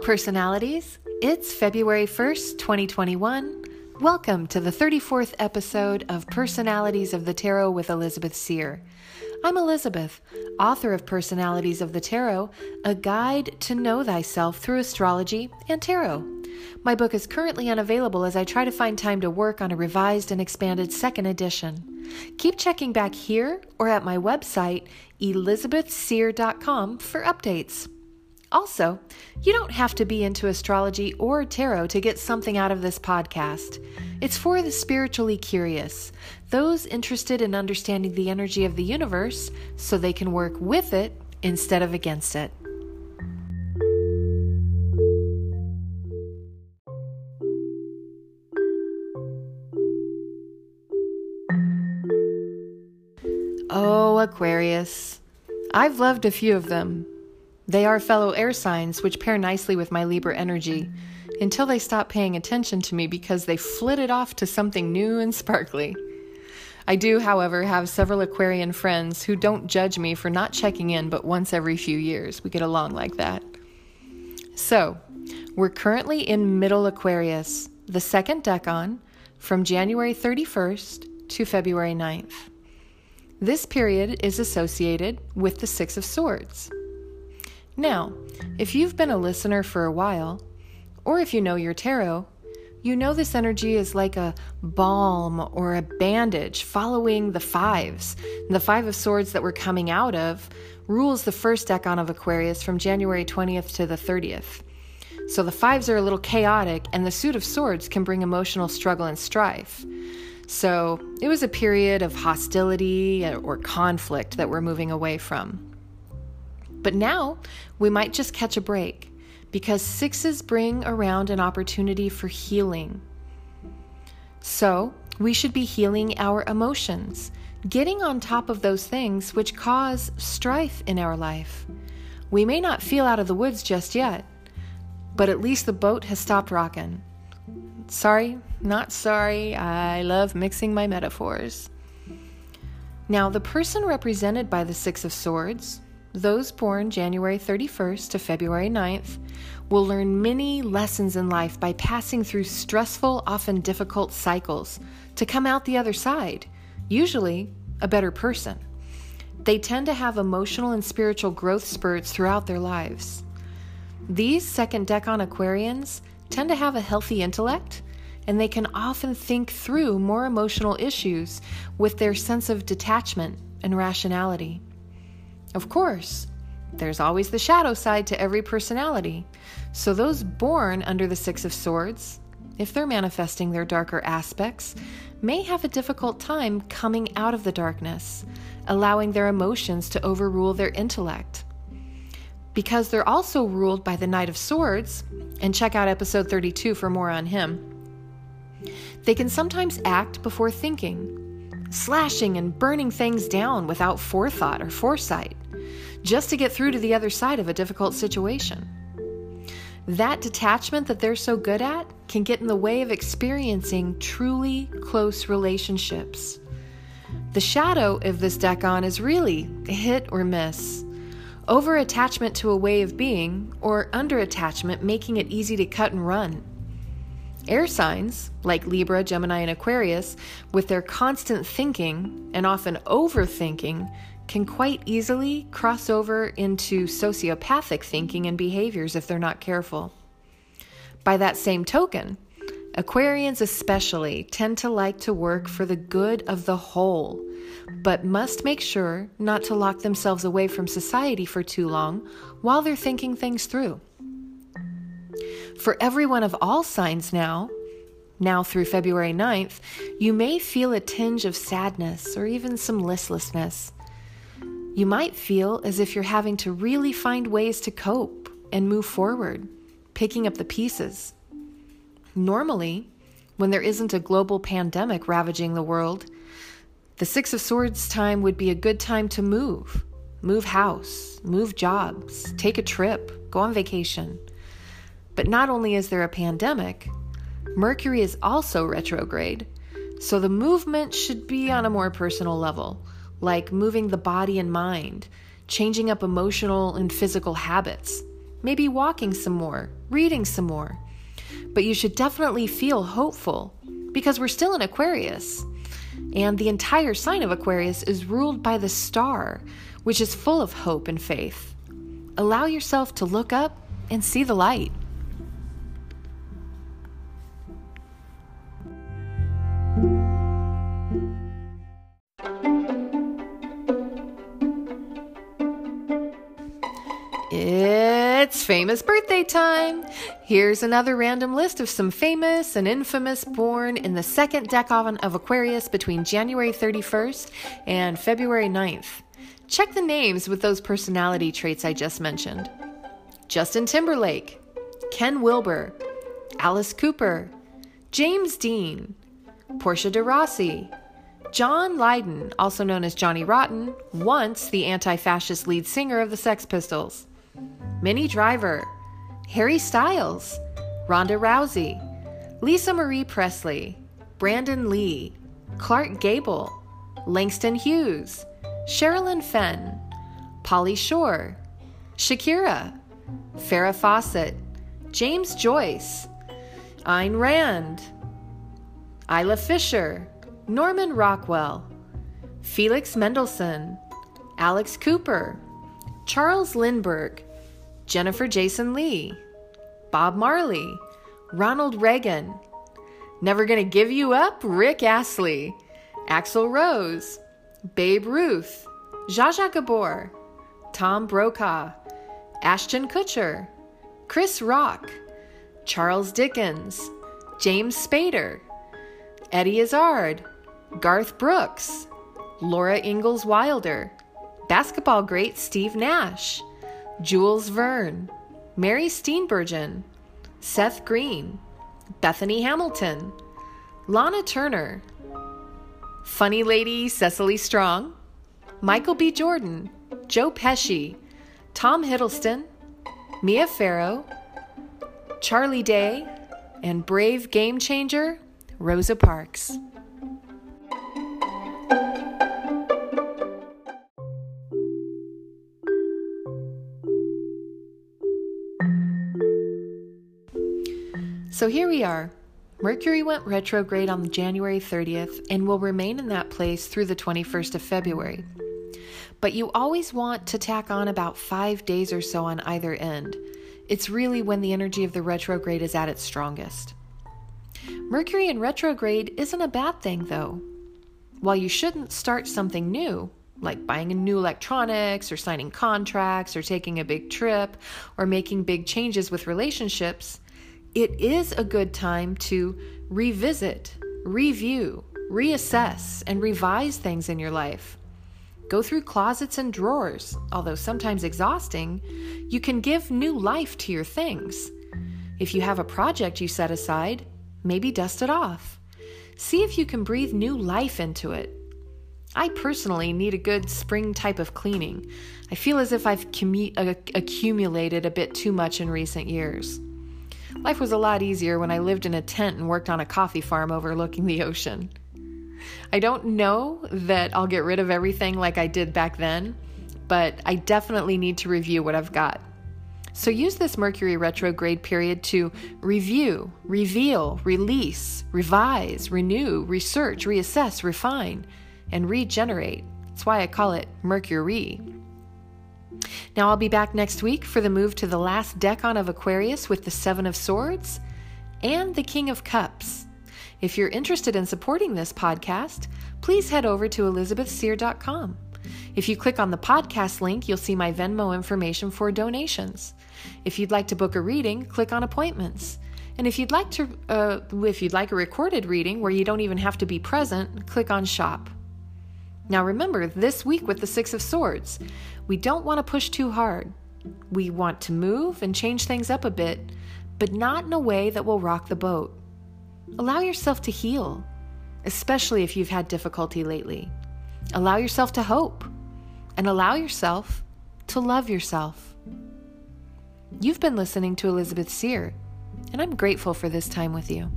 personalities. It's February 1st, 2021. Welcome to the 34th episode of Personalities of the Tarot with Elizabeth Seer. I'm Elizabeth, author of Personalities of the Tarot, a guide to know thyself through astrology and tarot. My book is currently unavailable as I try to find time to work on a revised and expanded second edition. Keep checking back here or at my website, elizabethseer.com, for updates. Also, you don't have to be into astrology or tarot to get something out of this podcast. It's for the spiritually curious, those interested in understanding the energy of the universe so they can work with it instead of against it. Oh, Aquarius. I've loved a few of them. They are fellow air signs, which pair nicely with my Libra energy, until they stop paying attention to me because they flitted off to something new and sparkly. I do, however, have several Aquarian friends who don't judge me for not checking in but once every few years. We get along like that. So, we're currently in Middle Aquarius, the second decan, from January 31st to February 9th. This period is associated with the Six of Swords. Now, if you've been a listener for a while, or if you know your tarot, you know this energy is like a balm or a bandage following the fives. The Five of Swords that we're coming out of rules the first decan of Aquarius from January 20th to the 30th. So the fives are a little chaotic, and the Suit of Swords can bring emotional struggle and strife. So it was a period of hostility or conflict that we're moving away from. But now we might just catch a break because sixes bring around an opportunity for healing. So we should be healing our emotions, getting on top of those things which cause strife in our life. We may not feel out of the woods just yet, but at least the boat has stopped rocking. Sorry, not sorry. I love mixing my metaphors. Now, the person represented by the Six of Swords, those born January 31st to February 9th will learn many lessons in life by passing through stressful, often difficult cycles to come out the other side, usually a better person. They tend to have emotional and spiritual growth spurts throughout their lives. These second decan Aquarians tend to have a healthy intellect and they can often think through more emotional issues with their sense of detachment and rationality. Of course, there's always the shadow side to every personality. So, those born under the Six of Swords, if they're manifesting their darker aspects, may have a difficult time coming out of the darkness, allowing their emotions to overrule their intellect. Because they're also ruled by the Knight of Swords, and check out episode 32 for more on him, they can sometimes act before thinking, slashing and burning things down without forethought or foresight just to get through to the other side of a difficult situation. That detachment that they're so good at can get in the way of experiencing truly close relationships. The shadow of this decan is really hit or miss. Over attachment to a way of being, or under attachment making it easy to cut and run. Air signs, like Libra, Gemini, and Aquarius, with their constant thinking and often overthinking, can quite easily cross over into sociopathic thinking and behaviors if they're not careful. By that same token, Aquarians especially tend to like to work for the good of the whole, but must make sure not to lock themselves away from society for too long while they're thinking things through. For everyone of all signs now, now through February 9th, you may feel a tinge of sadness or even some listlessness. You might feel as if you're having to really find ways to cope and move forward, picking up the pieces. Normally, when there isn't a global pandemic ravaging the world, the Six of Swords time would be a good time to move. Move house, move jobs, take a trip, go on vacation. But not only is there a pandemic, Mercury is also retrograde, so the movement should be on a more personal level like moving the body and mind, changing up emotional and physical habits, maybe walking some more, reading some more. But you should definitely feel hopeful because we're still in Aquarius. And the entire sign of Aquarius is ruled by the star, which is full of hope and faith. Allow yourself to look up and see the light. Famous birthday time. Here's another random list of some famous and infamous born in the second decan of Aquarius between January 31st and February 9th. Check the names with those personality traits I just mentioned Justin Timberlake, Ken Wilber, Alice Cooper, James Dean, Portia de Rossi, John Lydon, also known as Johnny Rotten, once the anti fascist lead singer of the Sex Pistols. Minnie Driver, Harry Styles, Ronda Rousey, Lisa Marie Presley, Brandon Lee, Clark Gable, Langston Hughes, Sherilyn Fenn, Pauly Shore, Shakira, Farrah Fawcett, James Joyce, Ayn Rand, Isla Fisher, Norman Rockwell, Felix Mendelssohn, Alex Cooper, Charles Lindbergh, Jennifer Jason Lee, Bob Marley, Ronald Reagan, Never Gonna Give You Up, Rick Astley, Axl Rose, Babe Ruth, Zsa Zsa Gabor, Tom Brokaw, Ashton Kutcher, Chris Rock, Charles Dickens, James Spader, Eddie Izzard, Garth Brooks, Laura Ingalls Wilder, basketball great Steve Nash, Jules Verne, Mary Steenburgen, Seth Green, Bethany Hamilton, Lana Turner, Funny Lady Cecily Strong, Michael B. Jordan, Joe Pesci, Tom Hiddleston, Mia Farrow, Charlie Day, and brave game changer Rosa Parks. So here we are. Mercury went retrograde on January 30th and will remain in that place through the 21st of February. But you always want to tack on about five days or so on either end. It's really when the energy of the retrograde is at its strongest. Mercury in retrograde isn't a bad thing, though. While you shouldn't start something new, like buying a new electronics or signing contracts or taking a big trip or making big changes with relationships, it is a good time to revisit, review, reassess, and revise things in your life. Go through closets and drawers. Although sometimes exhausting, you can give new life to your things. If you have a project you set aside, maybe dust it off. See if you can breathe new life into it. I personally need a good spring type of cleaning. I feel as if I've uh, accumulated a bit too much in recent years. Life was a lot easier when I lived in a tent and worked on a coffee farm overlooking the ocean. I don't know that I'll get rid of everything like I did back then, but I definitely need to review what I've got. So use this Mercury retrograde period to review, reveal, release, revise, renew, research, reassess, refine, and regenerate. That's why I call it Mercury. Now, I'll be back next week for the move to the last decan of Aquarius with the Seven of Swords and the King of Cups. If you're interested in supporting this podcast, please head over to elizabethseer.com. If you click on the podcast link, you'll see my Venmo information for donations. If you'd like to book a reading, click on appointments. And if you'd like to, uh, if you'd like a recorded reading where you don't even have to be present, click on shop. Now remember, this week with the Six of Swords, we don't want to push too hard. We want to move and change things up a bit, but not in a way that will rock the boat. Allow yourself to heal, especially if you've had difficulty lately. Allow yourself to hope, and allow yourself to love yourself. You've been listening to Elizabeth Seer, and I'm grateful for this time with you.